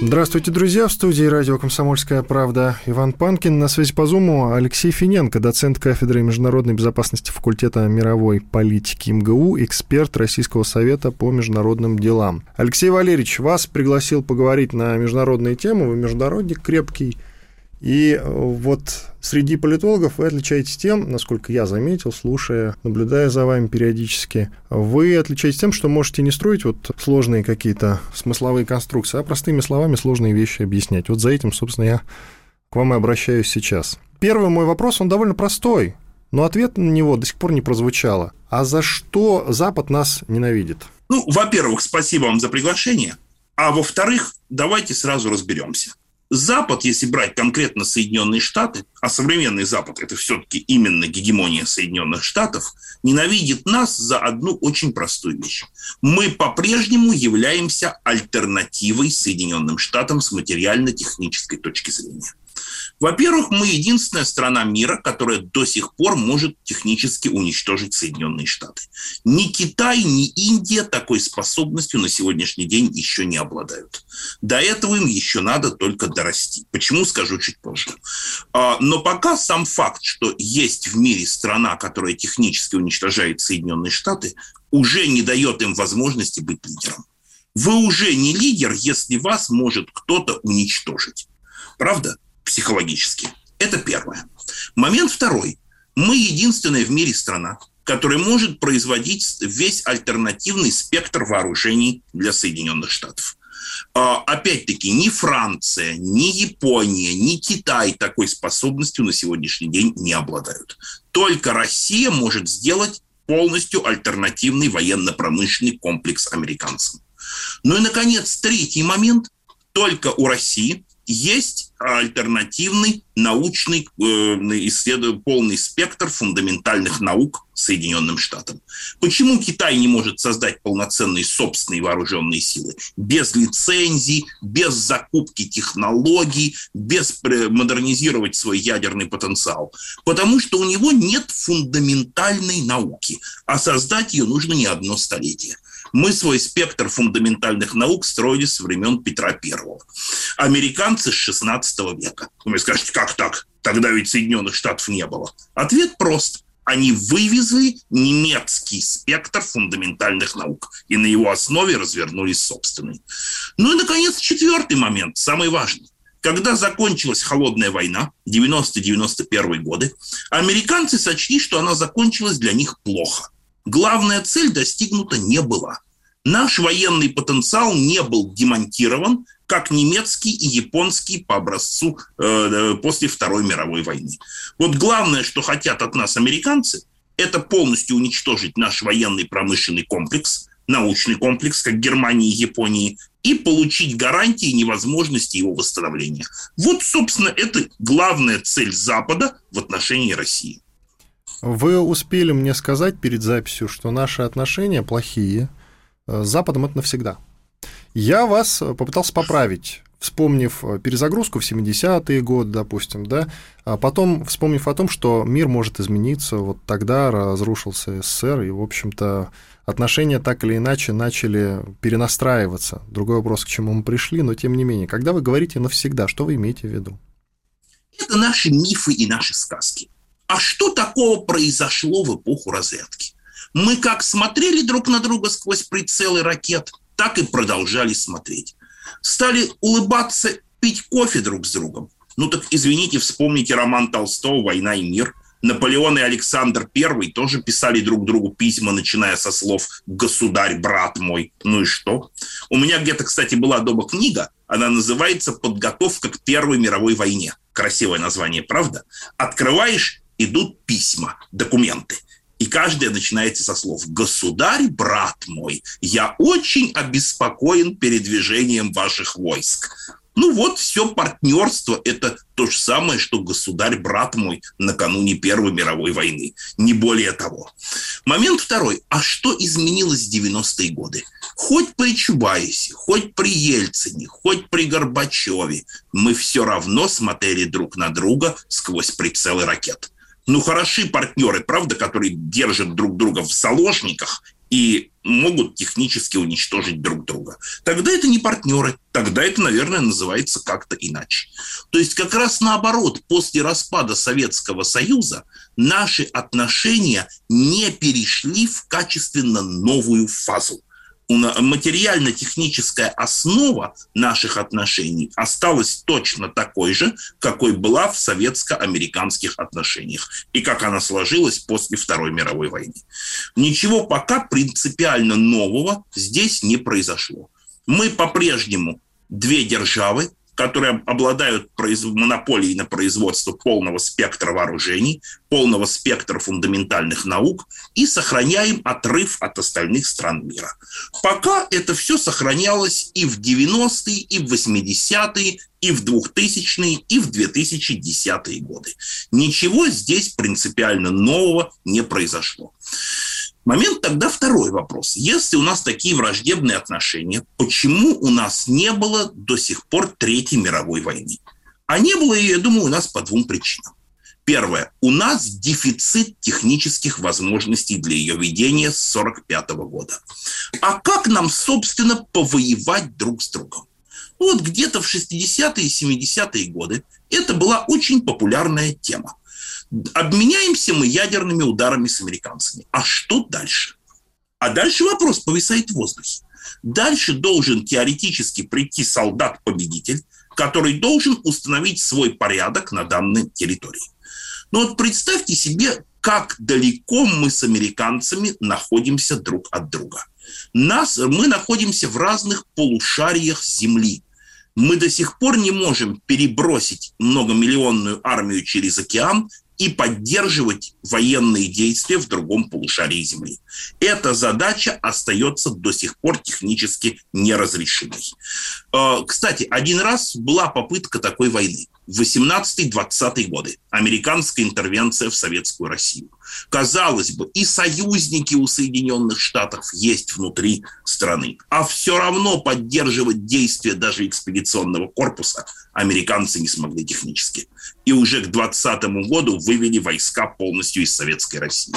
Здравствуйте, друзья. В студии радио «Комсомольская правда» Иван Панкин. На связи по Зуму Алексей Финенко, доцент кафедры международной безопасности факультета мировой политики МГУ, эксперт Российского совета по международным делам. Алексей Валерьевич, вас пригласил поговорить на международные темы. Вы международник крепкий. И вот среди политологов вы отличаетесь тем, насколько я заметил, слушая, наблюдая за вами периодически, вы отличаетесь тем, что можете не строить вот сложные какие-то смысловые конструкции, а простыми словами сложные вещи объяснять. Вот за этим, собственно, я к вам и обращаюсь сейчас. Первый мой вопрос, он довольно простой, но ответ на него до сих пор не прозвучало. А за что Запад нас ненавидит? Ну, во-первых, спасибо вам за приглашение. А во-вторых, давайте сразу разберемся. Запад, если брать конкретно Соединенные Штаты, а современный Запад – это все-таки именно гегемония Соединенных Штатов, ненавидит нас за одну очень простую вещь. Мы по-прежнему являемся альтернативой Соединенным Штатам с материально-технической точки зрения. Во-первых, мы единственная страна мира, которая до сих пор может технически уничтожить Соединенные Штаты. Ни Китай, ни Индия такой способностью на сегодняшний день еще не обладают. До этого им еще надо только дорасти. Почему, скажу чуть позже. А, но пока сам факт, что есть в мире страна, которая технически уничтожает Соединенные Штаты, уже не дает им возможности быть лидером. Вы уже не лидер, если вас может кто-то уничтожить. Правда? Психологически. Это первое. Момент второй. Мы единственная в мире страна, которая может производить весь альтернативный спектр вооружений для Соединенных Штатов. А, опять-таки, ни Франция, ни Япония, ни Китай такой способностью на сегодняшний день не обладают. Только Россия может сделать полностью альтернативный военно-промышленный комплекс американцам. Ну и, наконец, третий момент. Только у России есть альтернативный научный э, полный спектр фундаментальных наук Соединенным Штатам. Почему Китай не может создать полноценные собственные вооруженные силы? Без лицензий, без закупки технологий, без модернизировать свой ядерный потенциал. Потому что у него нет фундаментальной науки, а создать ее нужно не одно столетие. Мы свой спектр фундаментальных наук строили с времен Петра Первого. Американцы с 16 века. Вы скажете, как так? Тогда ведь Соединенных Штатов не было. Ответ прост. Они вывезли немецкий спектр фундаментальных наук и на его основе развернули собственный. Ну и, наконец, четвертый момент, самый важный. Когда закончилась холодная война, 90-91 годы, американцы сочли, что она закончилась для них плохо – главная цель достигнута не была. Наш военный потенциал не был демонтирован, как немецкий и японский по образцу э, э, после Второй мировой войны. Вот главное, что хотят от нас американцы, это полностью уничтожить наш военный промышленный комплекс, научный комплекс, как Германии и Японии, и получить гарантии невозможности его восстановления. Вот, собственно, это главная цель Запада в отношении России. Вы успели мне сказать перед записью, что наши отношения плохие. Э, с Западом это навсегда. Я вас попытался поправить, вспомнив перезагрузку в 70-е годы, допустим, да, а потом вспомнив о том, что мир может измениться, вот тогда разрушился СССР, и, в общем-то, отношения так или иначе начали перенастраиваться. Другой вопрос, к чему мы пришли, но тем не менее, когда вы говорите навсегда, что вы имеете в виду? Это наши мифы и наши сказки. А что такого произошло в эпоху разрядки? Мы как смотрели друг на друга сквозь прицелы ракет, так и продолжали смотреть. Стали улыбаться, пить кофе друг с другом. Ну так извините, вспомните роман Толстого «Война и мир». Наполеон и Александр I тоже писали друг другу письма, начиная со слов «Государь, брат мой». Ну и что? У меня где-то, кстати, была дома книга, она называется «Подготовка к Первой мировой войне». Красивое название, правда? Открываешь идут письма, документы. И каждая начинается со слов «Государь, брат мой, я очень обеспокоен передвижением ваших войск». Ну вот, все партнерство – это то же самое, что государь-брат мой накануне Первой мировой войны. Не более того. Момент второй. А что изменилось в 90-е годы? Хоть при Чубайсе, хоть при Ельцине, хоть при Горбачеве, мы все равно смотрели друг на друга сквозь прицелы ракет. Ну, хороши партнеры, правда, которые держат друг друга в заложниках и могут технически уничтожить друг друга. Тогда это не партнеры, тогда это, наверное, называется как-то иначе. То есть как раз наоборот, после распада Советского Союза наши отношения не перешли в качественно новую фазу материально-техническая основа наших отношений осталась точно такой же, какой была в советско-американских отношениях и как она сложилась после Второй мировой войны. Ничего пока принципиально нового здесь не произошло. Мы по-прежнему две державы, которые обладают монополией на производство полного спектра вооружений, полного спектра фундаментальных наук и сохраняем отрыв от остальных стран мира. Пока это все сохранялось и в 90-е, и в 80-е, и в 2000-е, и в 2010-е годы. Ничего здесь принципиально нового не произошло. Момент тогда второй вопрос. Если у нас такие враждебные отношения, почему у нас не было до сих пор Третьей мировой войны? А не было ее, я думаю, у нас по двум причинам. Первое. У нас дефицит технических возможностей для ее ведения с 1945 года. А как нам, собственно, повоевать друг с другом? Вот где-то в 60-е и 70-е годы это была очень популярная тема. Обменяемся мы ядерными ударами с американцами. А что дальше? А дальше вопрос повисает в воздухе. Дальше должен теоретически прийти солдат-победитель, который должен установить свой порядок на данной территории. Но вот представьте себе, как далеко мы с американцами находимся друг от друга. Нас, мы находимся в разных полушариях Земли. Мы до сих пор не можем перебросить многомиллионную армию через океан и поддерживать военные действия в другом полушарии Земли. Эта задача остается до сих пор технически неразрешимой. Э, кстати, один раз была попытка такой войны. В 18-20 годы американская интервенция в советскую Россию. Казалось бы, и союзники у Соединенных Штатов есть внутри страны, а все равно поддерживать действия даже экспедиционного корпуса американцы не смогли технически. И уже к 2020 году вывели войска полностью из Советской России.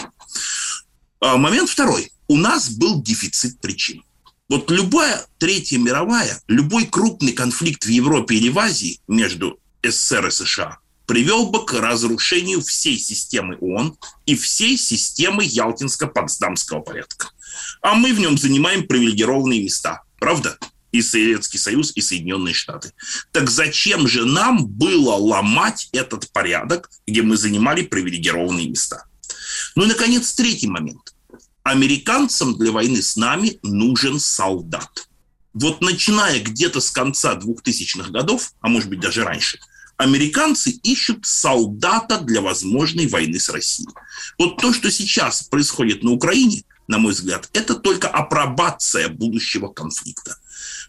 А, момент второй. У нас был дефицит причин. Вот любая Третья мировая, любой крупный конфликт в Европе или в Азии между СССР и США привел бы к разрушению всей системы ООН и всей системы Ялтинско-Потсдамского порядка. А мы в нем занимаем привилегированные места. Правда? И Советский Союз, и Соединенные Штаты. Так зачем же нам было ломать этот порядок, где мы занимали привилегированные места? Ну и, наконец, третий момент. Американцам для войны с нами нужен солдат. Вот начиная где-то с конца 2000-х годов, а может быть даже раньше, американцы ищут солдата для возможной войны с Россией. Вот то, что сейчас происходит на Украине, на мой взгляд, это только апробация будущего конфликта.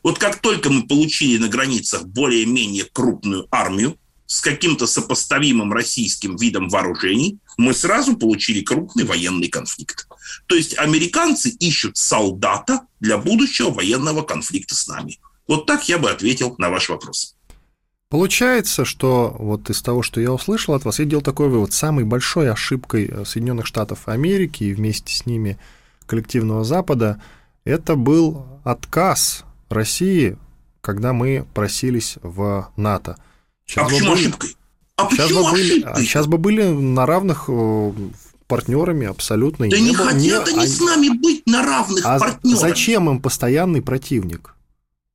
Вот как только мы получили на границах более-менее крупную армию с каким-то сопоставимым российским видом вооружений, мы сразу получили крупный военный конфликт. То есть американцы ищут солдата для будущего военного конфликта с нами. Вот так я бы ответил на ваш вопрос. Получается, что вот из того, что я услышал от вас, я делал такой вывод. Самой большой ошибкой Соединенных Штатов Америки и вместе с ними коллективного Запада это был отказ России, когда мы просились в НАТО. Сейчас а почему были... ошибкой? А сейчас почему бы были, ошибкой? А сейчас бы были на равных э, партнерами абсолютно. Да не, не хотят не... они с нами быть на равных а партнерах. Зачем им постоянный противник?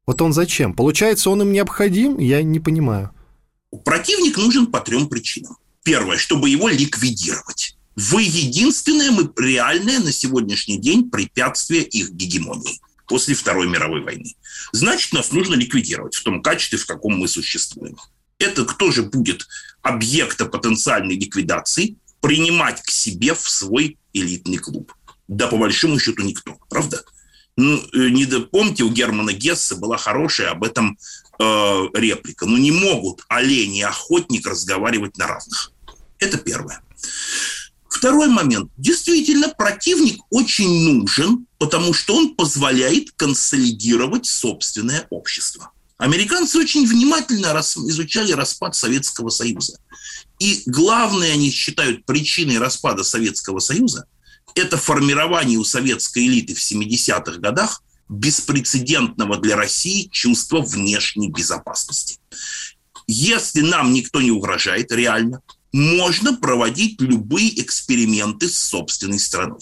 Вот он зачем? Получается, он им необходим? Я не понимаю. Противник нужен по трем причинам. Первое, чтобы его ликвидировать. Вы единственное мы реальное на сегодняшний день препятствие их гегемонии после Второй мировой войны. Значит, нас нужно ликвидировать в том качестве, в каком мы существуем. Это кто же будет объекта потенциальной ликвидации принимать к себе в свой элитный клуб? Да, по большому счету, никто, правда? Ну, э, не помните, у Германа Гесса была хорошая об этом э, реплика. Ну, не могут олень и охотник разговаривать на равных. Это первое. Второй момент. Действительно, противник очень нужен, потому что он позволяет консолидировать собственное общество. Американцы очень внимательно изучали распад Советского Союза. И главное, они считают причиной распада Советского Союза – это формирование у советской элиты в 70-х годах беспрецедентного для России чувства внешней безопасности. Если нам никто не угрожает реально, можно проводить любые эксперименты с собственной страной.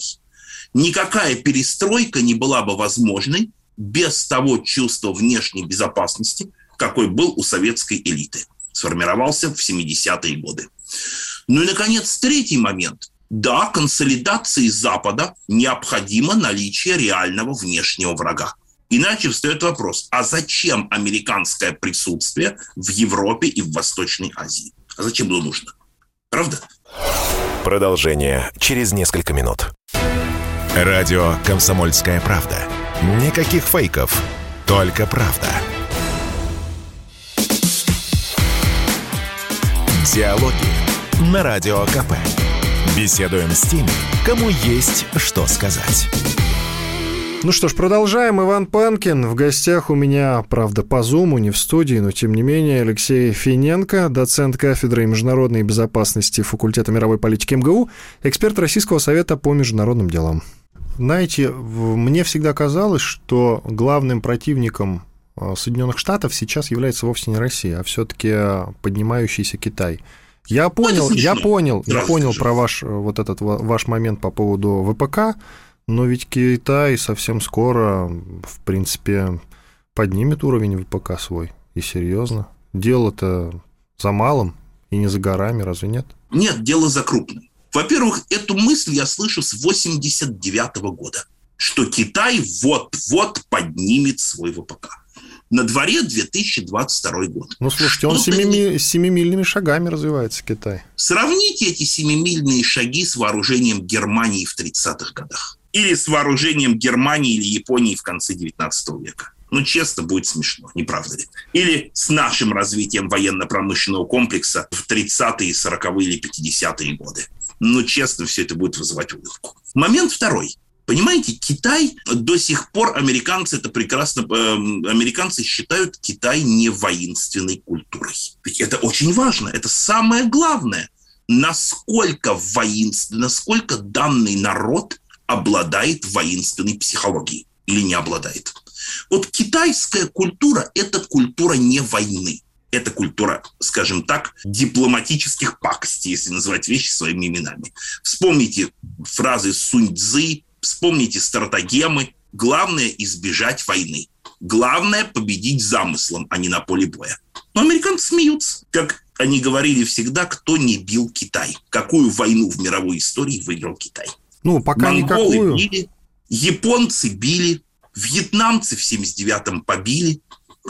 Никакая перестройка не была бы возможной без того чувства внешней безопасности, какой был у советской элиты. Сформировался в 70-е годы. Ну и, наконец, третий момент. Да, консолидации Запада необходимо наличие реального внешнего врага. Иначе встает вопрос, а зачем американское присутствие в Европе и в Восточной Азии? А зачем оно нужно? Правда? Продолжение через несколько минут. Радио «Комсомольская правда». Никаких фейков, только правда. Диалоги на Радио КП. Беседуем с теми, кому есть что сказать. Ну что ж, продолжаем. Иван Панкин. В гостях у меня, правда, по зуму, не в студии, но тем не менее, Алексей Финенко, доцент кафедры международной безопасности факультета мировой политики МГУ, эксперт Российского совета по международным делам. Знаете, мне всегда казалось, что главным противником а, Соединенных Штатов сейчас является вовсе не Россия, а все-таки поднимающийся Китай. Я понял, я понял, я понял про ваш вот этот ваш момент по поводу ВПК, но ведь Китай совсем скоро, в принципе, поднимет уровень ВПК свой. И серьезно. Дело-то за малым и не за горами, разве нет? Нет, дело за крупным. Во-первых, эту мысль я слышу с 89 года, что Китай вот-вот поднимет свой ВПК. На дворе 2022 год. Ну, слушайте, он семи, семимильными шагами развивается, Китай. Сравните эти семимильные шаги с вооружением Германии в 30-х годах или с вооружением Германии или Японии в конце 19 века. Ну, честно, будет смешно, не правда ли? Или с нашим развитием военно-промышленного комплекса в 30-е, 40-е или 50-е годы. Ну, честно, все это будет вызывать улыбку. Момент второй. Понимаете, Китай до сих пор, американцы это прекрасно, э, американцы считают Китай не воинственной культурой. Ведь это очень важно, это самое главное. Насколько воинственный, насколько данный народ обладает воинственной психологией или не обладает. Вот китайская культура – это культура не войны. Это культура, скажем так, дипломатических пакостей, если называть вещи своими именами. Вспомните фразы Сунь Цзы, вспомните стратагемы. Главное – избежать войны. Главное – победить замыслом, а не на поле боя. Но американцы смеются. Как они говорили всегда, кто не бил Китай. Какую войну в мировой истории выиграл Китай. Ну, пока Монголы никакую. били, японцы били, вьетнамцы в 79-м побили.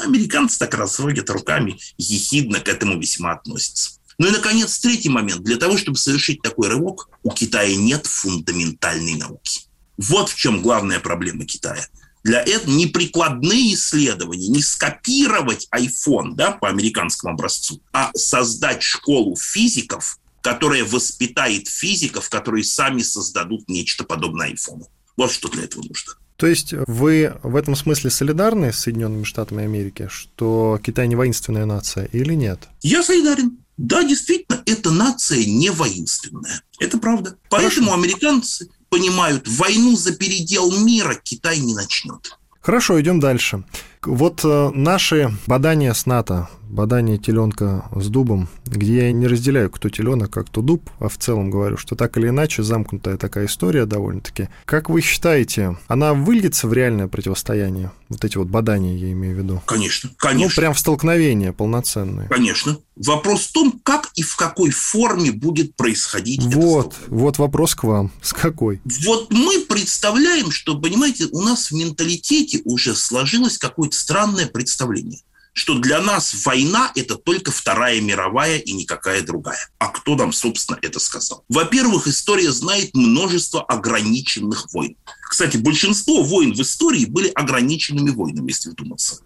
Американцы так разводят руками, ехидно к этому весьма относятся. Ну и, наконец, третий момент. Для того, чтобы совершить такой рывок, у Китая нет фундаментальной науки. Вот в чем главная проблема Китая. Для этого не прикладные исследования, не скопировать iPhone да, по американскому образцу, а создать школу физиков, которая воспитает физиков, которые сами создадут нечто подобное айфону. Вот что для этого нужно. То есть вы в этом смысле солидарны с Соединенными Штатами Америки, что Китай не воинственная нация или нет? Я солидарен. Да, действительно, эта нация не воинственная. Это правда. Поэтому Хорошо. американцы понимают, войну за передел мира Китай не начнет. Хорошо, идем дальше. Вот э, наши бадания с НАТО, бадание теленка с дубом, где я не разделяю, кто теленок, а кто дуб, а в целом говорю, что так или иначе замкнутая такая история довольно-таки. Как вы считаете, она выльется в реальное противостояние? Вот эти вот бадания, я имею в виду. Конечно, конечно. Ну, прям в столкновение полноценное. Конечно. Вопрос в том, как и в какой форме будет происходить Вот, вот вопрос к вам. С какой? Вот мы представляем, что, понимаете, у нас в менталитете уже сложилось какое-то странное представление – что для нас война – это только Вторая мировая и никакая другая. А кто нам, собственно, это сказал? Во-первых, история знает множество ограниченных войн. Кстати, большинство войн в истории были ограниченными войнами, если вдуматься.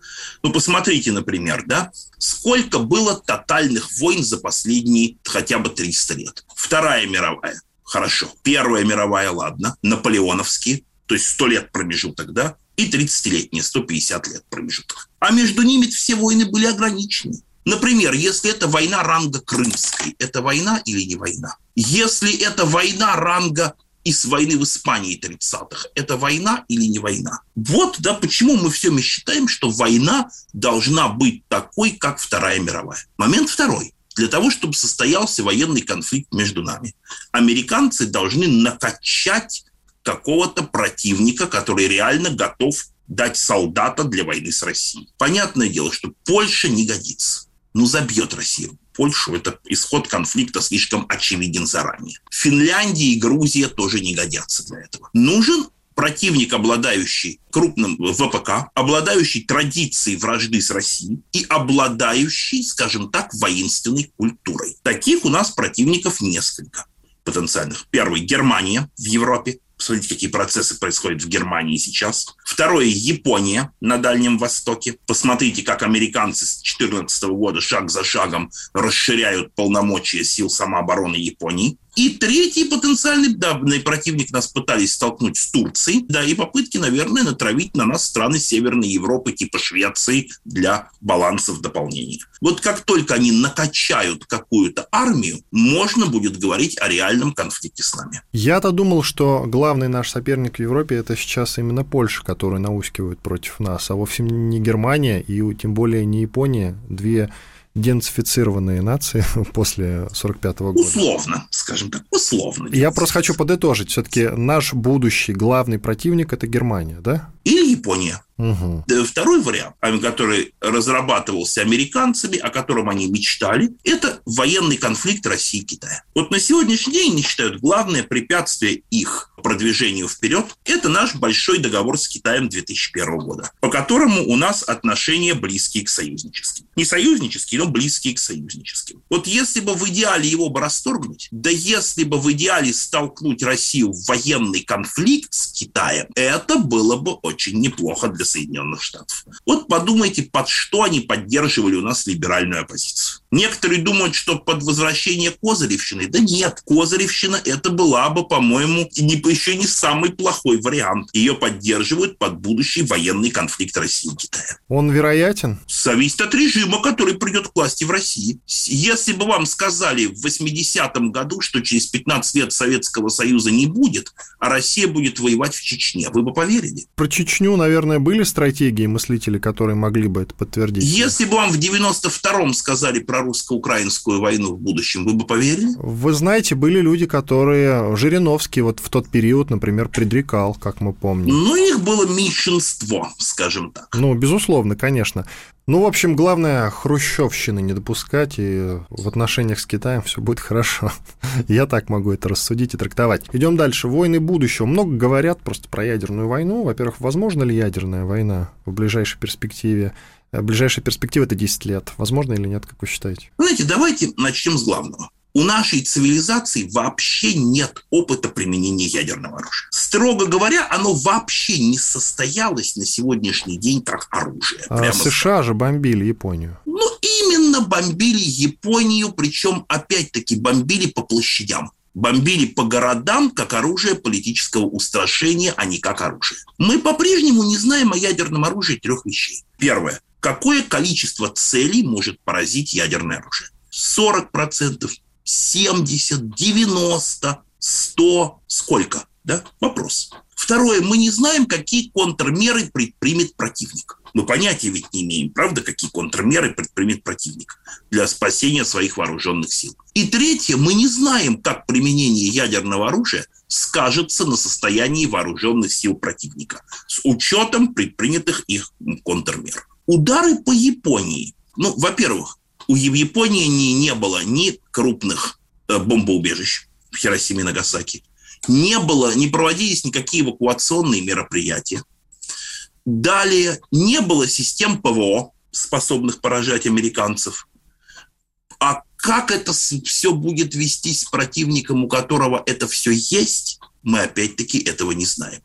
Ну, посмотрите, например, да, сколько было тотальных войн за последние хотя бы 300 лет. Вторая мировая – хорошо. Первая мировая – ладно. Наполеоновские, то есть 100 лет промежуток, да, и 30-летние, 150 лет промежуток. А между ними все войны были ограничены. Например, если это война ранга Крымской, это война или не война? Если это война ранга из войны в Испании 30-х, это война или не война? Вот, да, почему мы все мы считаем, что война должна быть такой, как Вторая мировая. Момент второй. Для того, чтобы состоялся военный конфликт между нами, американцы должны накачать какого-то противника, который реально готов дать солдата для войны с Россией. Понятное дело, что Польша не годится. Ну, забьет Россию. Польшу, это исход конфликта слишком очевиден заранее. Финляндия и Грузия тоже не годятся для этого. Нужен противник, обладающий крупным ВПК, обладающий традицией вражды с Россией и обладающий, скажем так, воинственной культурой. Таких у нас противников несколько потенциальных. Первый – Германия в Европе. Посмотрите, какие процессы происходят в Германии сейчас. Второе – Япония на Дальнем Востоке. Посмотрите, как американцы с 2014 года шаг за шагом расширяют полномочия сил самообороны Японии. И третий потенциальный давний противник нас пытались столкнуть с Турцией, да, и попытки, наверное, натравить на нас страны Северной Европы типа Швеции для балансов дополнения. Вот как только они накачают какую-то армию, можно будет говорить о реальном конфликте с нами. Я-то думал, что главный наш соперник в Европе это сейчас именно Польша, которую наускивают против нас, а вовсе не Германия и тем более не Япония, две денацифицированные нации после 45 -го года. Условно, скажем так, условно. Я просто хочу подытожить. Все-таки наш будущий главный противник – это Германия, да? Или Япония. Угу. Второй вариант, который разрабатывался американцами, о котором они мечтали, это военный конфликт России и Китая. Вот на сегодняшний день они считают главное препятствие их продвижению вперед, это наш большой договор с Китаем 2001 года, по которому у нас отношения близкие к союзническим. Не союзнические, но близкие к союзническим. Вот если бы в идеале его бы расторгнуть, да если бы в идеале столкнуть Россию в военный конфликт с Китаем, это было бы очень неплохо для Соединенных Штатов. Вот подумайте, под что они поддерживали у нас либеральную оппозицию. Некоторые думают, что под возвращение Козыревщины. Да нет, Козыревщина это была бы, по-моему, не, еще не самый плохой вариант. Ее поддерживают под будущий военный конфликт России и Китая. Он вероятен? Зависит от режима, который придет к власти в России. Если бы вам сказали в 80-м году, что через 15 лет Советского Союза не будет, а Россия будет воевать в Чечне, вы бы поверили? Про Чечню, наверное, были стратегии мыслители, которые могли бы это подтвердить? Если бы вам в 92-м сказали про русско-украинскую войну в будущем, вы бы поверили? Вы знаете, были люди, которые... Жириновский вот в тот период, например, предрекал, как мы помним. Ну, их было меньшинство, скажем так. Ну, безусловно, конечно. Ну, в общем, главное хрущевщины не допускать, и в отношениях с Китаем все будет хорошо. Я так могу это рассудить и трактовать. Идем дальше. Войны будущего. Много говорят просто про ядерную войну. Во-первых, возможно ли ядерная война в ближайшей перспективе? Э, ближайшая перспектива – это 10 лет. Возможно или нет, как вы считаете? Знаете, давайте начнем с главного. У нашей цивилизации вообще нет опыта применения ядерного оружия. Строго говоря, оно вообще не состоялось на сегодняшний день как оружие. А США так. же бомбили Японию. Ну, именно бомбили Японию, причем, опять-таки, бомбили по площадям бомбили по городам как оружие политического устрашения, а не как оружие. Мы по-прежнему не знаем о ядерном оружии трех вещей. Первое какое количество целей может поразить ядерное оружие. 40%, 70, 90, 100, сколько? Да? Вопрос. Второе, мы не знаем, какие контрмеры предпримет противник. Мы понятия ведь не имеем, правда, какие контрмеры предпримет противник для спасения своих вооруженных сил. И третье, мы не знаем, как применение ядерного оружия скажется на состоянии вооруженных сил противника с учетом предпринятых их контрмер. Удары по Японии. Ну, во-первых, у Японии не, не было ни крупных э, бомбоубежищ в Хиросиме и Нагасаки, не было, не проводились никакие эвакуационные мероприятия. Далее не было систем ПВО, способных поражать американцев. А как это все будет вестись с противником, у которого это все есть, мы опять-таки этого не знаем.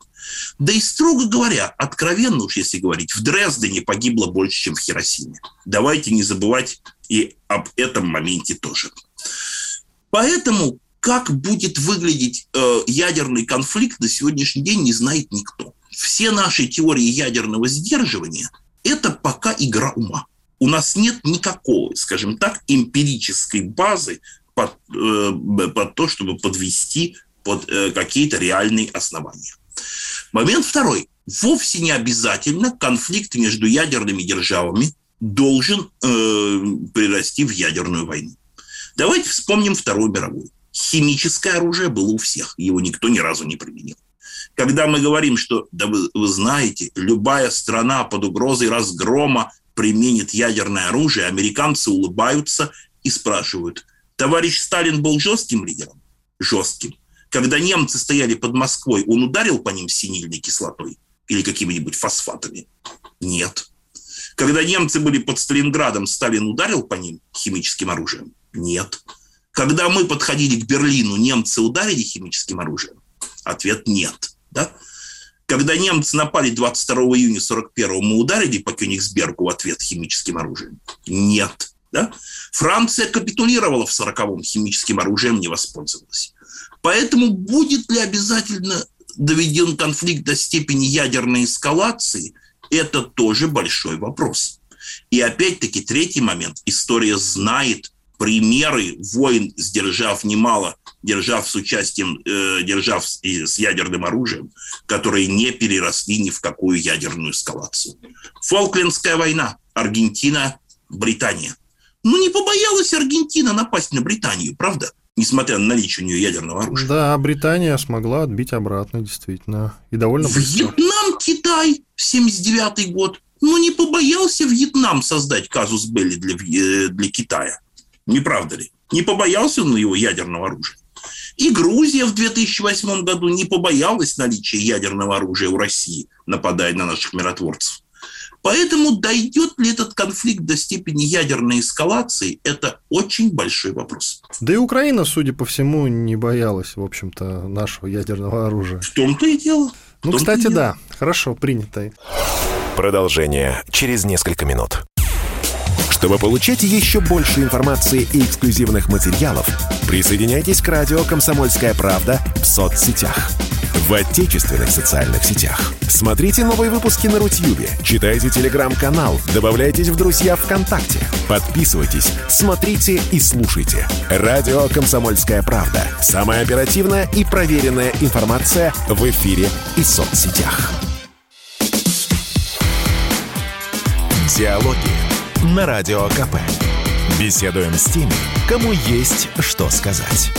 Да и, строго говоря, откровенно уж если говорить, в Дрездене погибло больше, чем в Хиросиме. Давайте не забывать и об этом моменте тоже. Поэтому как будет выглядеть э, ядерный конфликт на сегодняшний день не знает никто. Все наши теории ядерного сдерживания – это пока игра ума. У нас нет никакого, скажем так, эмпирической базы под, э, под то, чтобы подвести под э, какие-то реальные основания. Момент второй. Вовсе не обязательно конфликт между ядерными державами должен э, прирасти в ядерную войну. Давайте вспомним Вторую мировую. Химическое оружие было у всех, его никто ни разу не применил. Когда мы говорим, что, да вы, вы знаете, любая страна под угрозой разгрома применит ядерное оружие, американцы улыбаются и спрашивают, товарищ Сталин был жестким лидером? Жестким. Когда немцы стояли под Москвой, он ударил по ним синильной кислотой или какими-нибудь фосфатами? Нет. Когда немцы были под Сталинградом, Сталин ударил по ним химическим оружием? Нет. Когда мы подходили к Берлину, немцы ударили химическим оружием? Ответ – нет. Да? Когда немцы напали 22 июня 41 мы ударили по Кёнигсбергу в ответ химическим оружием? Нет. Да? Франция капитулировала в 40-м, химическим оружием не воспользовалась. Поэтому будет ли обязательно доведен конфликт до степени ядерной эскалации, это тоже большой вопрос. И опять-таки третий момент. История знает примеры войн, сдержав немало, держав с участием, э, держав с, с ядерным оружием, которые не переросли ни в какую ядерную эскалацию. Фолклендская война, Аргентина, Британия. Ну, не побоялась Аргентина напасть на Британию, правда? Несмотря на наличие у нее ядерного оружия. Да, Британия смогла отбить обратно, действительно. И довольно быстро. Вьетнам, Китай, 79 год. Ну, не побоялся Вьетнам создать казус Белли для, для Китая. Не правда ли? Не побоялся он его ядерного оружия. И Грузия в 2008 году не побоялась наличия ядерного оружия у России, нападая на наших миротворцев. Поэтому дойдет ли этот конфликт до степени ядерной эскалации, это очень большой вопрос. Да и Украина, судя по всему, не боялась, в общем-то, нашего ядерного оружия. В том-то и дело. Ну, кстати, да. Хорошо, принято. Продолжение через несколько минут. Чтобы получать еще больше информации и эксклюзивных материалов, присоединяйтесь к радио «Комсомольская правда» в соцсетях. В отечественных социальных сетях. Смотрите новые выпуски на Рутьюбе, читайте телеграм-канал, добавляйтесь в друзья ВКонтакте, подписывайтесь, смотрите и слушайте. Радио «Комсомольская правда». Самая оперативная и проверенная информация в эфире и соцсетях. Диалоги на Радио КП. Беседуем с теми, кому есть что сказать.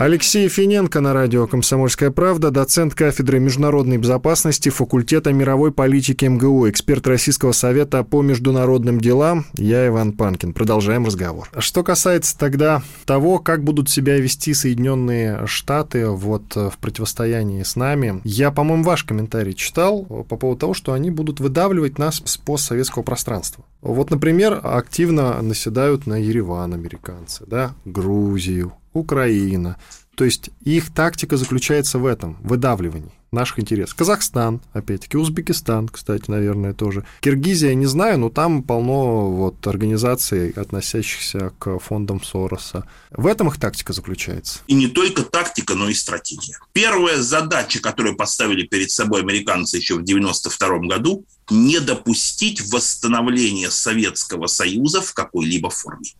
Алексей Финенко на радио «Комсомольская правда», доцент кафедры международной безопасности факультета мировой политики МГУ, эксперт Российского совета по международным делам. Я Иван Панкин. Продолжаем разговор. Что касается тогда того, как будут себя вести Соединенные Штаты вот в противостоянии с нами, я, по-моему, ваш комментарий читал по поводу того, что они будут выдавливать нас с постсоветского пространства. Вот, например, активно наседают на Ереван американцы, да, Грузию, Украина. То есть их тактика заключается в этом, выдавливании наших интересов. Казахстан, опять-таки, Узбекистан, кстати, наверное, тоже. Киргизия, не знаю, но там полно вот организаций, относящихся к фондам Сороса. В этом их тактика заключается. И не только тактика, но и стратегия. Первая задача, которую поставили перед собой американцы еще в 1992 году, не допустить восстановления Советского Союза в какой-либо форме.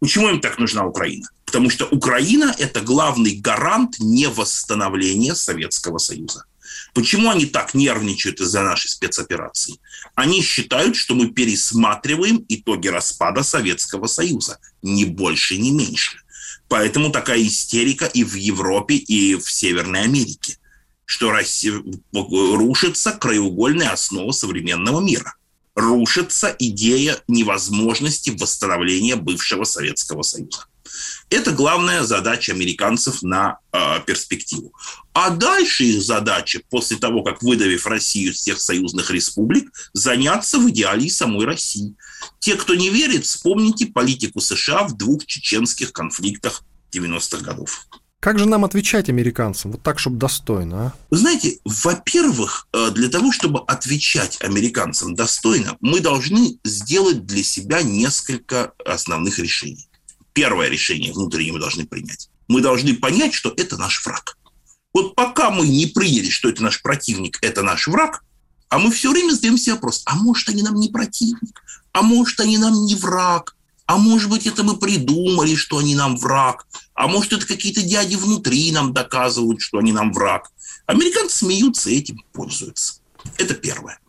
Почему им так нужна Украина? Потому что Украина – это главный гарант невосстановления Советского Союза. Почему они так нервничают из-за нашей спецоперации? Они считают, что мы пересматриваем итоги распада Советского Союза. Ни больше, ни меньше. Поэтому такая истерика и в Европе, и в Северной Америке, что Россия, рушится краеугольная основа современного мира. Рушится идея невозможности восстановления бывшего Советского Союза. Это главная задача американцев на э, перспективу. А дальше их задача, после того, как выдавив Россию из всех союзных республик, заняться в идеале самой России. Те, кто не верит, вспомните политику США в двух чеченских конфликтах 90-х годов. Как же нам отвечать американцам? Вот так, чтобы достойно, а? Вы знаете, во-первых, э, для того, чтобы отвечать американцам достойно, мы должны сделать для себя несколько основных решений. Первое решение внутреннее мы должны принять. Мы должны понять, что это наш враг. Вот пока мы не приняли, что это наш противник, это наш враг, а мы все время задаем себе вопрос, а может, они нам не противник? А может, они нам не враг? А может быть, это мы придумали, что они нам враг. А может, это какие-то дяди внутри нам доказывают, что они нам враг. Американцы смеются этим пользуются. Это первое.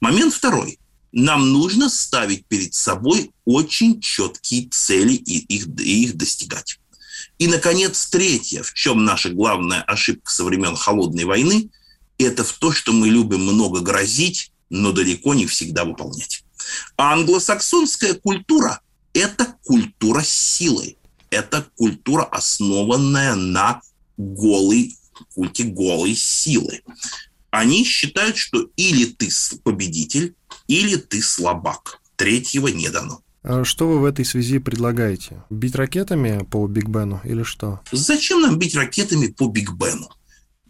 Момент второй. Нам нужно ставить перед собой очень четкие цели и их, и их достигать. И, наконец, третье, в чем наша главная ошибка со времен Холодной войны, это в то, что мы любим много грозить, но далеко не всегда выполнять. А англосаксонская культура – это культура силы. Это культура, основанная на голой культе голой силы. Они считают, что или ты победитель, или ты слабак. Третьего не дано. А что вы в этой связи предлагаете? Бить ракетами по Биг Бену или что? Зачем нам бить ракетами по Биг Бену?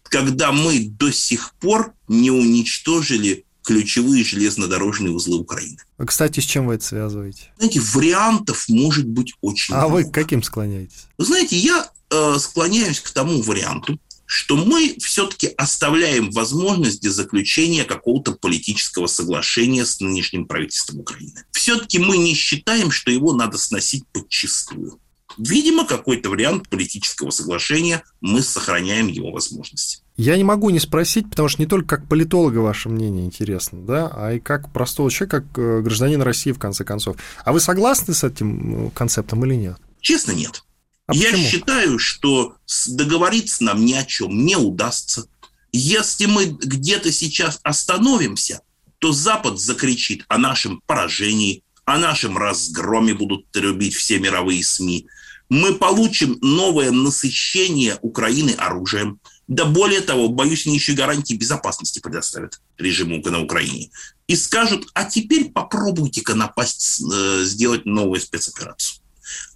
Когда мы до сих пор не уничтожили ключевые железнодорожные узлы Украины. А, кстати, с чем вы это связываете? Знаете, вариантов может быть очень а много. вы к каким склоняетесь? Вы знаете, я э, склоняюсь к тому варианту, что мы все-таки оставляем возможность для заключения какого-то политического соглашения с нынешним правительством Украины. Все-таки мы не считаем, что его надо сносить подчистую. Видимо, какой-то вариант политического соглашения мы сохраняем его возможности. Я не могу не спросить, потому что не только как политолога ваше мнение интересно, да, а и как простого человека, как э, гражданин России, в конце концов. А вы согласны с этим э, концептом или нет? Честно, нет. А Я почему? считаю, что договориться нам ни о чем не удастся. Если мы где-то сейчас остановимся, то Запад закричит о нашем поражении, о нашем разгроме будут трубить все мировые СМИ. Мы получим новое насыщение Украины оружием. Да более того, боюсь, они еще гарантии безопасности предоставят режиму на Украине. И скажут, а теперь попробуйте-ка напасть, э, сделать новую спецоперацию.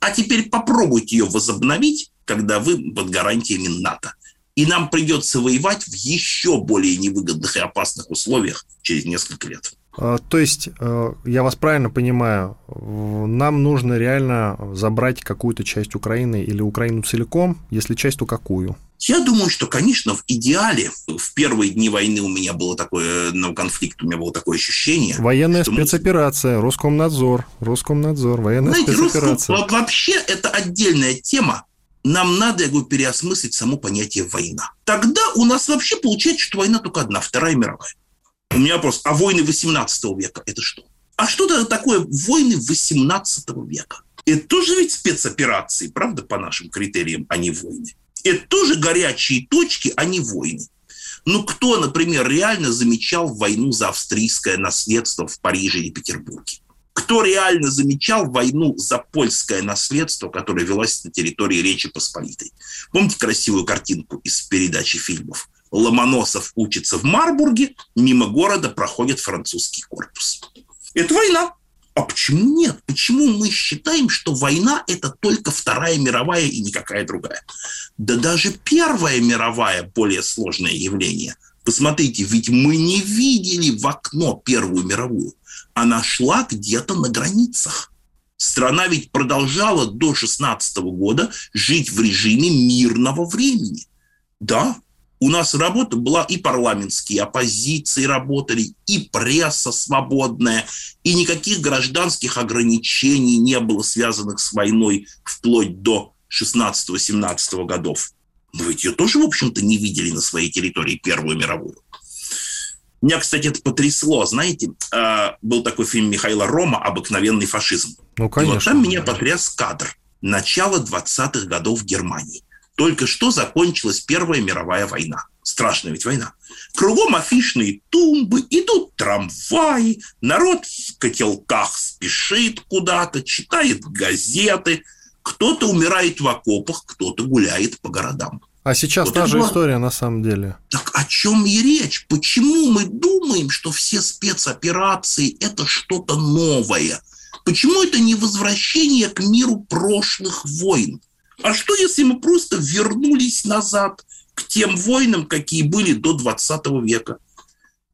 А теперь попробуйте ее возобновить, когда вы под гарантиями НАТО. И нам придется воевать в еще более невыгодных и опасных условиях через несколько лет. А, то есть, э, я вас правильно понимаю, нам нужно реально забрать какую-то часть Украины или Украину целиком, если часть, то какую? Я думаю, что, конечно, в идеале в первые дни войны у меня было такое, на конфликт у меня было такое ощущение. Военная спецоперация, мы... Роскомнадзор, Роскомнадзор, военная Знаете, спецоперация. Русском, вообще это отдельная тема. Нам надо, я говорю, переосмыслить само понятие война. Тогда у нас вообще получается, что война только одна, Вторая мировая. У меня вопрос, а войны 18 века – это что? А что это такое войны 18 века? Это тоже ведь спецоперации, правда, по нашим критериям, а не войны. Это тоже горячие точки, а не войны. Ну, кто, например, реально замечал войну за австрийское наследство в Париже и Петербурге? Кто реально замечал войну за польское наследство, которое велось на территории Речи Посполитой? Помните красивую картинку из передачи фильмов? Ломоносов учится в Марбурге, мимо города проходит французский корпус. Это война. А почему нет? Почему мы считаем, что война – это только Вторая мировая и никакая другая? Да даже Первая мировая – более сложное явление. Посмотрите, ведь мы не видели в окно Первую мировую. Она шла где-то на границах. Страна ведь продолжала до 16 года жить в режиме мирного времени. Да, у нас работа была и парламентские оппозиции работали, и пресса свободная, и никаких гражданских ограничений не было связанных с войной вплоть до 16-17 годов. Но ведь ее тоже, в общем-то, не видели на своей территории Первую мировую. Меня, кстати, это потрясло. Знаете, а, был такой фильм Михаила Рома «Обыкновенный фашизм». Ну, конечно. И вот там меня потряс кадр. Начало 20-х годов Германии. Только что закончилась Первая мировая война. Страшная ведь война. Кругом афишные тумбы, идут трамваи, народ в котелках спешит куда-то, читает газеты. Кто-то умирает в окопах, кто-то гуляет по городам. А сейчас вот та же была... история на самом деле. Так о чем и речь? Почему мы думаем, что все спецоперации – это что-то новое? Почему это не возвращение к миру прошлых войн? А что, если мы просто вернулись назад к тем войнам, какие были до 20 века?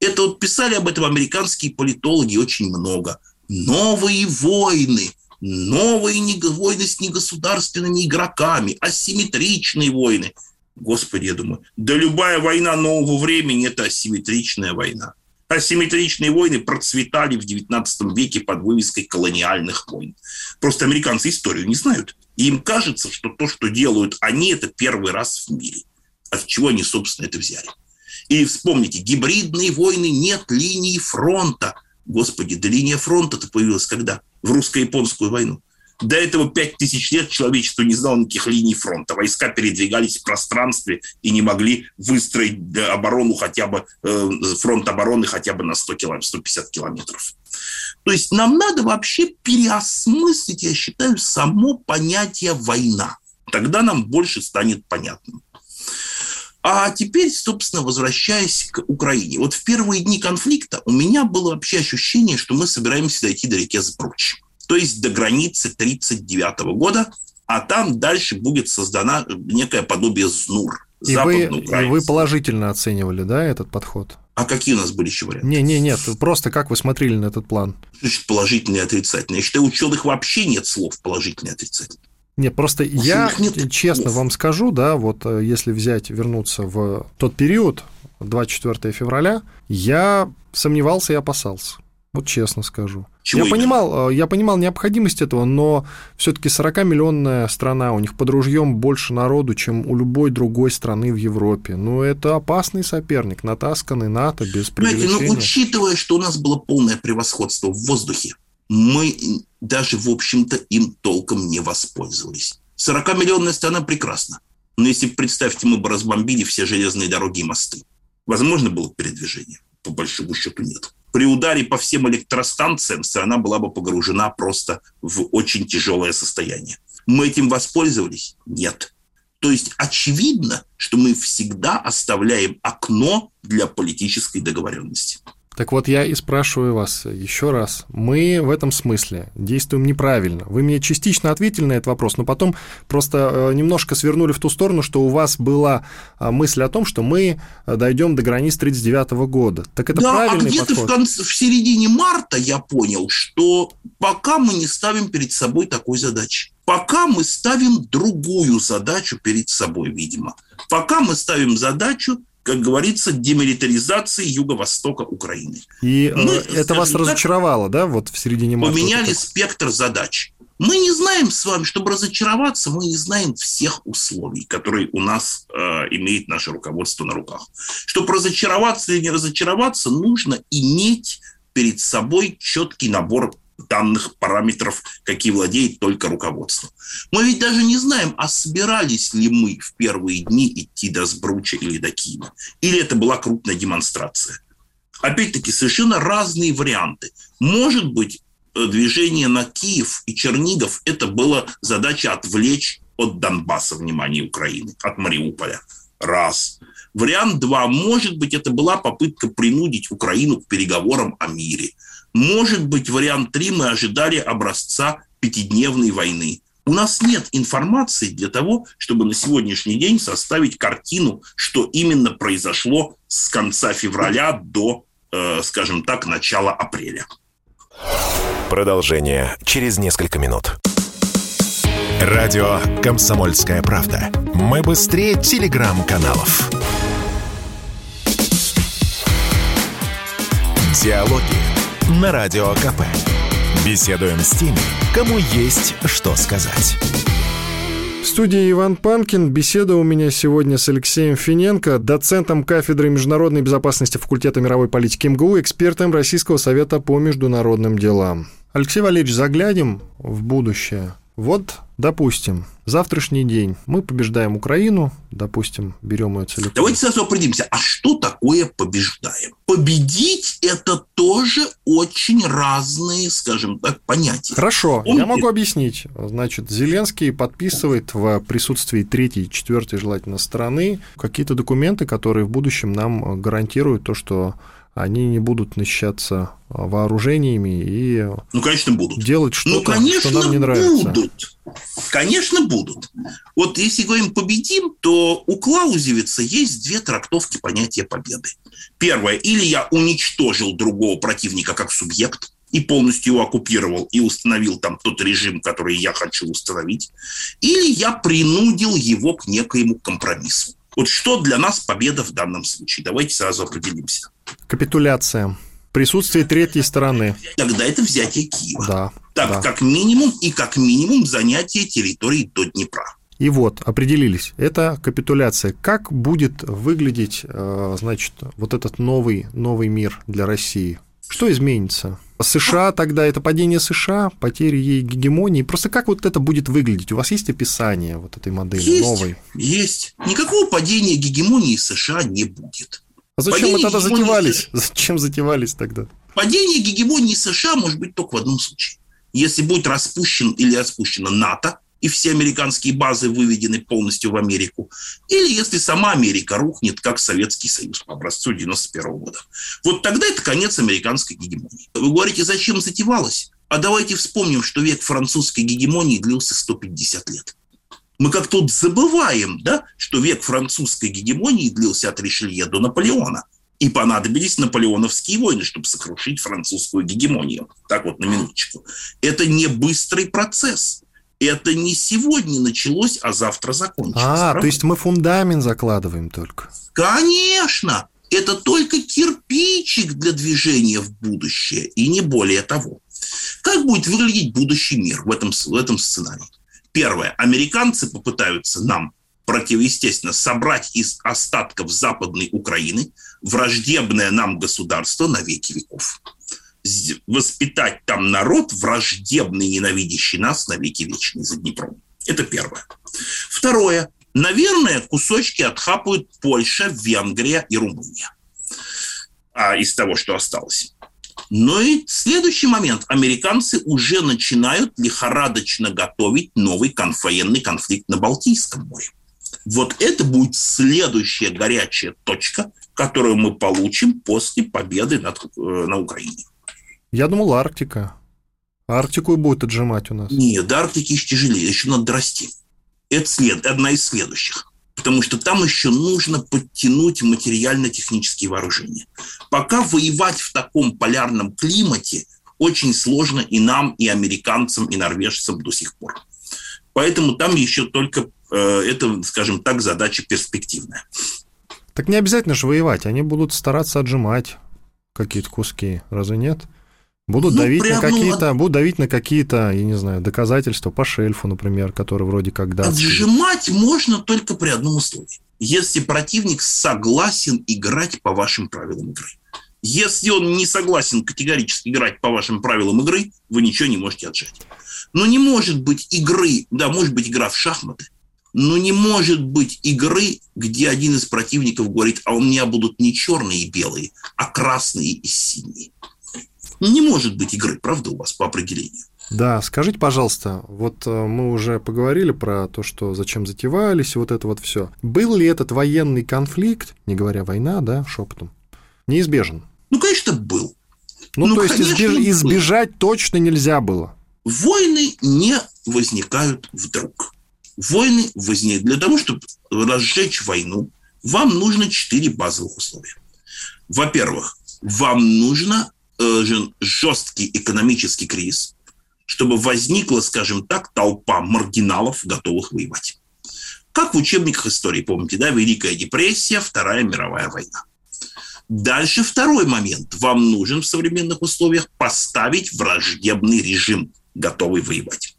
Это вот писали об этом американские политологи очень много. Новые войны, новые войны с негосударственными игроками, асимметричные войны. Господи, я думаю, да любая война нового времени – это асимметричная война. Асимметричные войны процветали в XIX веке под вывеской колониальных войн. Просто американцы историю не знают. И им кажется, что то, что делают они, это первый раз в мире. От чего они, собственно, это взяли. И вспомните, гибридные войны, нет линии фронта. Господи, да линия фронта-то появилась когда? В русско-японскую войну. До этого пять тысяч лет человечество не знало никаких линий фронта. Войска передвигались в пространстве и не могли выстроить оборону хотя бы, э, фронт обороны хотя бы на 100 километров, 150 километров. То есть нам надо вообще переосмыслить, я считаю, само понятие «война». Тогда нам больше станет понятным. А теперь, собственно, возвращаясь к Украине. Вот в первые дни конфликта у меня было вообще ощущение, что мы собираемся дойти до реки Сбруч то есть до границы 1939 года, а там дальше будет создана некое подобие ЗНУР. И вы, и вы положительно оценивали, да, этот подход? А какие у нас были еще варианты? Не, не, нет, просто как вы смотрели на этот план? Значит, положительный и отрицательный. Я считаю, у ученых вообще нет слов положительный и отрицательный. Нет, просто у я нет честно слов. вам скажу, да, вот э, если взять, вернуться в тот период, 24 февраля, я сомневался и опасался. Вот честно скажу. Чего я понимал, э, я понимал необходимость этого, но все-таки 40-миллионная страна, у них под ружьем больше народу, чем у любой другой страны в Европе. Ну, это опасный соперник, натасканный НАТО, без Знаете, ну, учитывая, что у нас было полное превосходство в воздухе, мы даже, в общем-то, им толком не воспользовались. 40-миллионная страна прекрасна. Но если, представьте, мы бы разбомбили все железные дороги и мосты, возможно было передвижение? По большому счету нет при ударе по всем электростанциям страна была бы погружена просто в очень тяжелое состояние. Мы этим воспользовались? Нет. То есть очевидно, что мы всегда оставляем окно для политической договоренности. Так вот, я и спрашиваю вас еще раз. Мы в этом смысле действуем неправильно. Вы мне частично ответили на этот вопрос, но потом просто э, немножко свернули в ту сторону, что у вас была а, мысль о том, что мы э, дойдем до границ 1939 года. Так это да, а правильный а где-то подход? В, конце, в середине марта я понял, что пока мы не ставим перед собой такой задачи. Пока мы ставим другую задачу перед собой, видимо. Пока мы ставим задачу как говорится, демилитаризации юго-востока Украины. И Мы, э, это вас разочаровало, да, вот в середине марта? Поменяли спектр задач. Мы не знаем с вами, чтобы разочароваться, мы не знаем всех условий, которые у нас э, имеет наше руководство на руках. Чтобы разочароваться или не разочароваться, нужно иметь перед собой четкий набор данных параметров, какие владеет только руководство. Мы ведь даже не знаем, а собирались ли мы в первые дни идти до Сбруча или до Киева. Или это была крупная демонстрация. Опять-таки, совершенно разные варианты. Может быть, э, движение на Киев и Чернигов – это была задача отвлечь от Донбасса внимание Украины, от Мариуполя. Раз. Вариант два. Может быть, это была попытка принудить Украину к переговорам о мире – может быть, вариант 3 мы ожидали образца пятидневной войны. У нас нет информации для того, чтобы на сегодняшний день составить картину, что именно произошло с конца февраля до, э, скажем так, начала апреля. Продолжение через несколько минут. Радио «Комсомольская правда». Мы быстрее телеграм-каналов. Диалоги на Радио КП. Беседуем с теми, кому есть что сказать. В студии Иван Панкин. Беседа у меня сегодня с Алексеем Финенко, доцентом кафедры международной безопасности факультета мировой политики МГУ, экспертом Российского совета по международным делам. Алексей Валерьевич, заглянем в будущее. Вот, допустим, завтрашний день мы побеждаем Украину, допустим, берем ее целиком. Давайте сразу определимся, а что такое побеждаем? Победить – это тоже очень разные, скажем так, понятия. Хорошо, Помните? я могу объяснить. Значит, Зеленский подписывает в присутствии третьей, четвертой, желательно, страны какие-то документы, которые в будущем нам гарантируют то, что они не будут насыщаться а, вооружениями и ну, конечно, будут. делать что-то, ну, что нам не нравится. Будут. Конечно, будут. Вот если говорим победим, то у Клаузевица есть две трактовки понятия победы. Первое, или я уничтожил другого противника как субъект, и полностью его оккупировал и установил там тот режим, который я хочу установить, или я принудил его к некоему компромиссу. Вот что для нас победа в данном случае? Давайте сразу определимся. Капитуляция. Присутствие третьей стороны. Тогда это взятие Киева. Да. Так, да. как минимум и как минимум занятие территории до Днепра. И вот, определились, это капитуляция. Как будет выглядеть, э, значит, вот этот новый, новый мир для России? Что изменится? США тогда, это падение США, потери ей гегемонии. Просто как вот это будет выглядеть? У вас есть описание вот этой модели есть, новой? Есть. Никакого падения гегемонии США не будет. А зачем падение мы тогда затевались? Зачем затевались тогда? Падение гегемонии США может быть только в одном случае. Если будет распущен или распущена НАТО, и все американские базы выведены полностью в Америку, или если сама Америка рухнет, как Советский Союз по образцу 91 года. Вот тогда это конец американской гегемонии. Вы говорите, зачем затевалось? А давайте вспомним, что век французской гегемонии длился 150 лет. Мы как тут забываем, да, что век французской гегемонии длился от Ришелье до Наполеона. И понадобились наполеоновские войны, чтобы сокрушить французскую гегемонию. Так вот, на минуточку. Это не быстрый процесс это не сегодня началось, а завтра закончится. А, правда? то есть мы фундамент закладываем только. Конечно, это только кирпичик для движения в будущее, и не более того. Как будет выглядеть будущий мир в этом, в этом сценарии? Первое. Американцы попытаются нам противоестественно собрать из остатков Западной Украины враждебное нам государство на веки веков воспитать там народ, враждебный, ненавидящий нас на веки вечные за Днепром. Это первое. Второе. Наверное, кусочки отхапают Польша, Венгрия и Румыния а, из того, что осталось. Но и следующий момент. Американцы уже начинают лихорадочно готовить новый конф, военный конфликт на Балтийском море. Вот это будет следующая горячая точка, которую мы получим после победы над, э, на Украине. Я думал, Арктика. Арктику будет отжимать у нас. Нет, до Арктики еще тяжелее, еще надо расти. Это след, одна из следующих. Потому что там еще нужно подтянуть материально-технические вооружения. Пока воевать в таком полярном климате очень сложно и нам, и американцам, и норвежцам до сих пор. Поэтому там еще только, э, это, скажем так, задача перспективная. Так не обязательно же воевать, они будут стараться отжимать какие-то куски, разве нет? Будут ну, давить на какие-то, от... будут давить на какие-то, я не знаю, доказательства по шельфу, например, которые вроде как да. Отжимать можно только при одном условии. Если противник согласен играть по вашим правилам игры. Если он не согласен категорически играть по вашим правилам игры, вы ничего не можете отжать. Но не может быть игры, да, может быть игра в шахматы, но не может быть игры, где один из противников говорит, а у меня будут не черные и белые, а красные и синие. Не может быть игры, правда, у вас по определению? Да, скажите, пожалуйста, вот э, мы уже поговорили про то, что зачем затевались, и вот это вот все. Был ли этот военный конфликт, не говоря война, да, шепотом, неизбежен? Ну, конечно, был. Ну, ну то есть избеж... избежать точно нельзя было. Войны не возникают вдруг. Войны возникают для того, чтобы разжечь войну. Вам нужно четыре базовых условия. Во-первых, вам нужно жесткий экономический кризис, чтобы возникла, скажем так, толпа маргиналов, готовых воевать. Как в учебниках истории, помните, да, Великая депрессия, Вторая мировая война. Дальше второй момент. Вам нужен в современных условиях поставить враждебный режим, готовый воевать.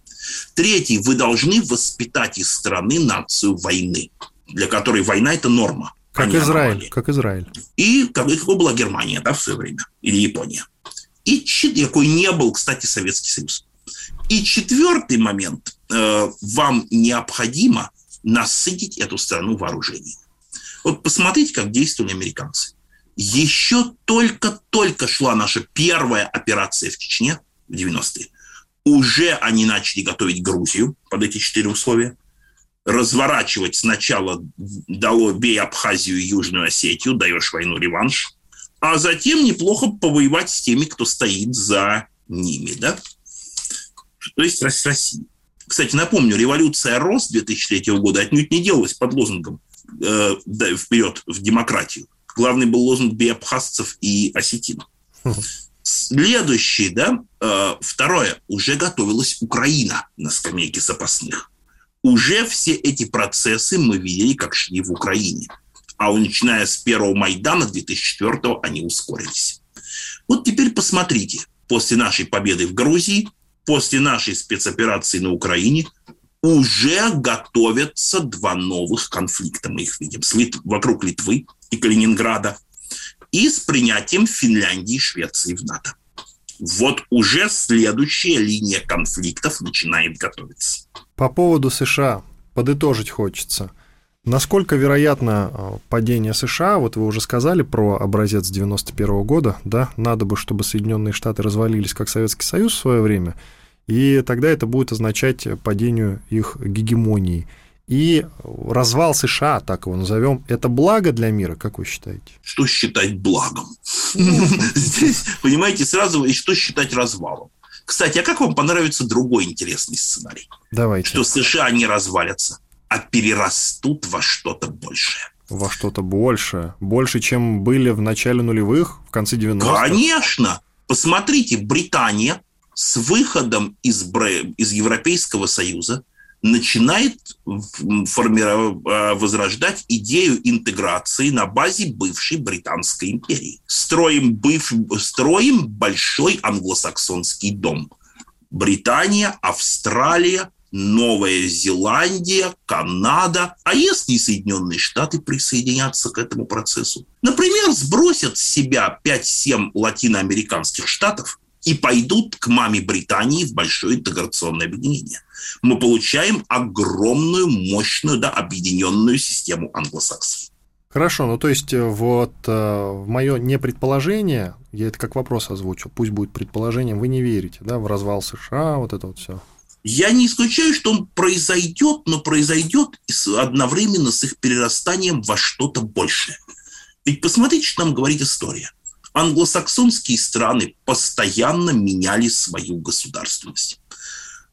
Третий. Вы должны воспитать из страны нацию войны, для которой война – это норма. Как Израиль, как Израиль. И какой была Германия да, в свое время, или Япония и какой не был, кстати, Советский Союз. И четвертый момент. Э, вам необходимо насытить эту страну вооружением. Вот посмотрите, как действовали американцы. Еще только-только шла наша первая операция в Чечне в 90-е. Уже они начали готовить Грузию под эти четыре условия. Разворачивать сначала дало бей Абхазию и Южную Осетию, даешь войну реванш, а затем неплохо повоевать с теми, кто стоит за ними, да? То есть с Россией. Кстати, напомню, революция РОС 2003 года отнюдь не делалась под лозунгом э, «Вперед в демократию». Главный был лозунг биабхазцев и осетин. Следующий, да, э, второе, уже готовилась Украина на скамейке запасных. Уже все эти процессы мы видели, как шли в Украине. А начиная с первого Майдана 2004 они ускорились. Вот теперь посмотрите, после нашей победы в Грузии, после нашей спецоперации на Украине, уже готовятся два новых конфликта, мы их видим, с Лит... вокруг Литвы и Калининграда, и с принятием Финляндии и Швеции в НАТО. Вот уже следующая линия конфликтов начинает готовиться. По поводу США подытожить хочется. Насколько вероятно э, падение США? Вот вы уже сказали про образец 91 года, да? Надо бы, чтобы Соединенные Штаты развалились, как Советский Союз в свое время – и тогда это будет означать падению их гегемонии. И развал США, так его назовем, это благо для мира, как вы считаете? Что считать благом? Здесь, понимаете, сразу, и что считать развалом? Кстати, а как вам понравится другой интересный сценарий? Давайте. Что США не развалятся, а перерастут во что-то большее. Во что-то большее? Больше, чем были в начале нулевых, в конце 90-х? Конечно! Посмотрите, Британия с выходом из, из Европейского Союза начинает формировать, а, возрождать идею интеграции на базе бывшей Британской империи. Строим, быв, строим большой англосаксонский дом. Британия, Австралия, Новая Зеландия, Канада. А если Соединенные Штаты присоединятся к этому процессу? Например, сбросят с себя 5-7 латиноамериканских штатов – и пойдут к маме Британии в большое интеграционное объединение. Мы получаем огромную, мощную, да, объединенную систему англосаксов. Хорошо, ну то есть э, вот э, мое не предположение, я это как вопрос озвучил, пусть будет предположением, вы не верите, да, в развал США, вот это вот все. Я не исключаю, что он произойдет, но произойдет одновременно с их перерастанием во что-то большее. Ведь посмотрите, что нам говорит история – англосаксонские страны постоянно меняли свою государственность.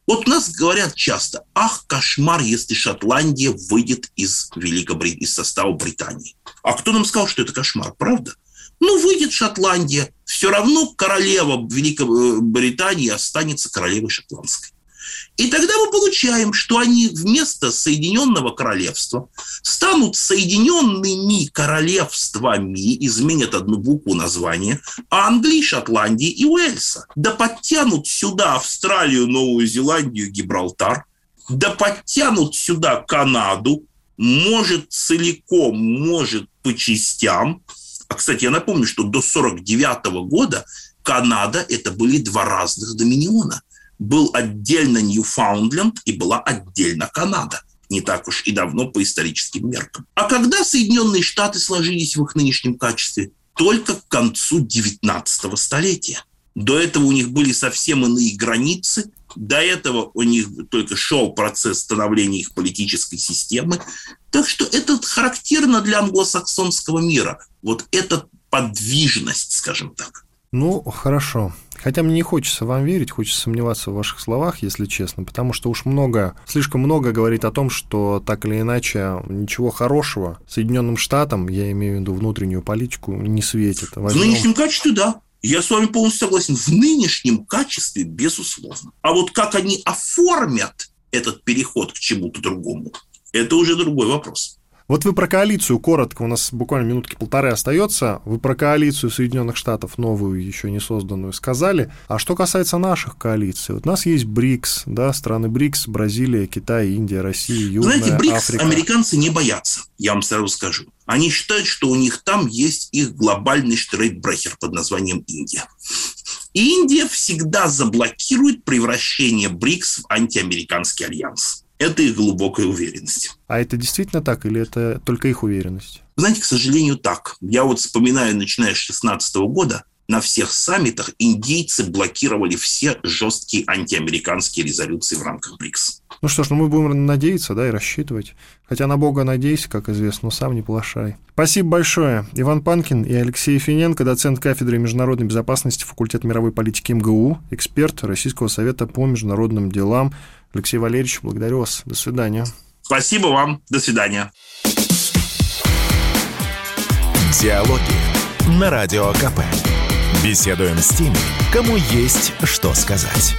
Вот нас говорят часто, ах, кошмар, если Шотландия выйдет из, Великобрит... из состава Британии. А кто нам сказал, что это кошмар, правда? Ну, выйдет Шотландия, все равно королева Великобритании останется королевой шотландской. И тогда мы получаем, что они вместо Соединенного Королевства станут Соединенными Королевствами, изменят одну букву названия, Англии, Шотландии и Уэльса. Да подтянут сюда Австралию, Новую Зеландию, Гибралтар, да подтянут сюда Канаду, может целиком, может по частям. А, кстати, я напомню, что до 1949 года Канада – это были два разных доминиона – был отдельно Ньюфаундленд и была отдельно Канада. Не так уж и давно по историческим меркам. А когда Соединенные Штаты сложились в их нынешнем качестве? Только к концу 19 столетия. До этого у них были совсем иные границы, до этого у них только шел процесс становления их политической системы. Так что это характерно для англосаксонского мира. Вот эта подвижность, скажем так. Ну, хорошо. Хотя мне не хочется вам верить, хочется сомневаться в ваших словах, если честно, потому что уж много, слишком много говорит о том, что так или иначе ничего хорошего Соединенным Штатам, я имею в виду внутреннюю политику, не светит. Возьмем... В нынешнем качестве, да. Я с вами полностью согласен. В нынешнем качестве, безусловно. А вот как они оформят этот переход к чему-то другому, это уже другой вопрос. Вот вы про коалицию коротко, у нас буквально минутки полторы остается. Вы про коалицию Соединенных Штатов, новую, еще не созданную, сказали. А что касается наших коалиций, вот у нас есть БРИКС, да, страны БРИКС, Бразилия, Китай, Индия, Россия, Южная Знаете, БРИКС Африка. американцы не боятся, я вам сразу скажу. Они считают, что у них там есть их глобальный штрейкбрехер под названием Индия. Индия всегда заблокирует превращение БРИКС в антиамериканский альянс. Это их глубокая уверенность. А это действительно так или это только их уверенность? Знаете, к сожалению, так. Я вот вспоминаю, начиная с 2016 года, на всех саммитах индейцы блокировали все жесткие антиамериканские резолюции в рамках БРИКС. Ну что ж, ну мы будем надеяться, да, и рассчитывать. Хотя на Бога надейся, как известно, но сам не плашай. Спасибо большое. Иван Панкин и Алексей Финенко, доцент кафедры международной безопасности факультета мировой политики МГУ, эксперт Российского совета по международным делам. Алексей Валерьевич, благодарю вас. До свидания. Спасибо вам. До свидания. Диалоги на Радио КП. Беседуем с теми, кому есть что сказать.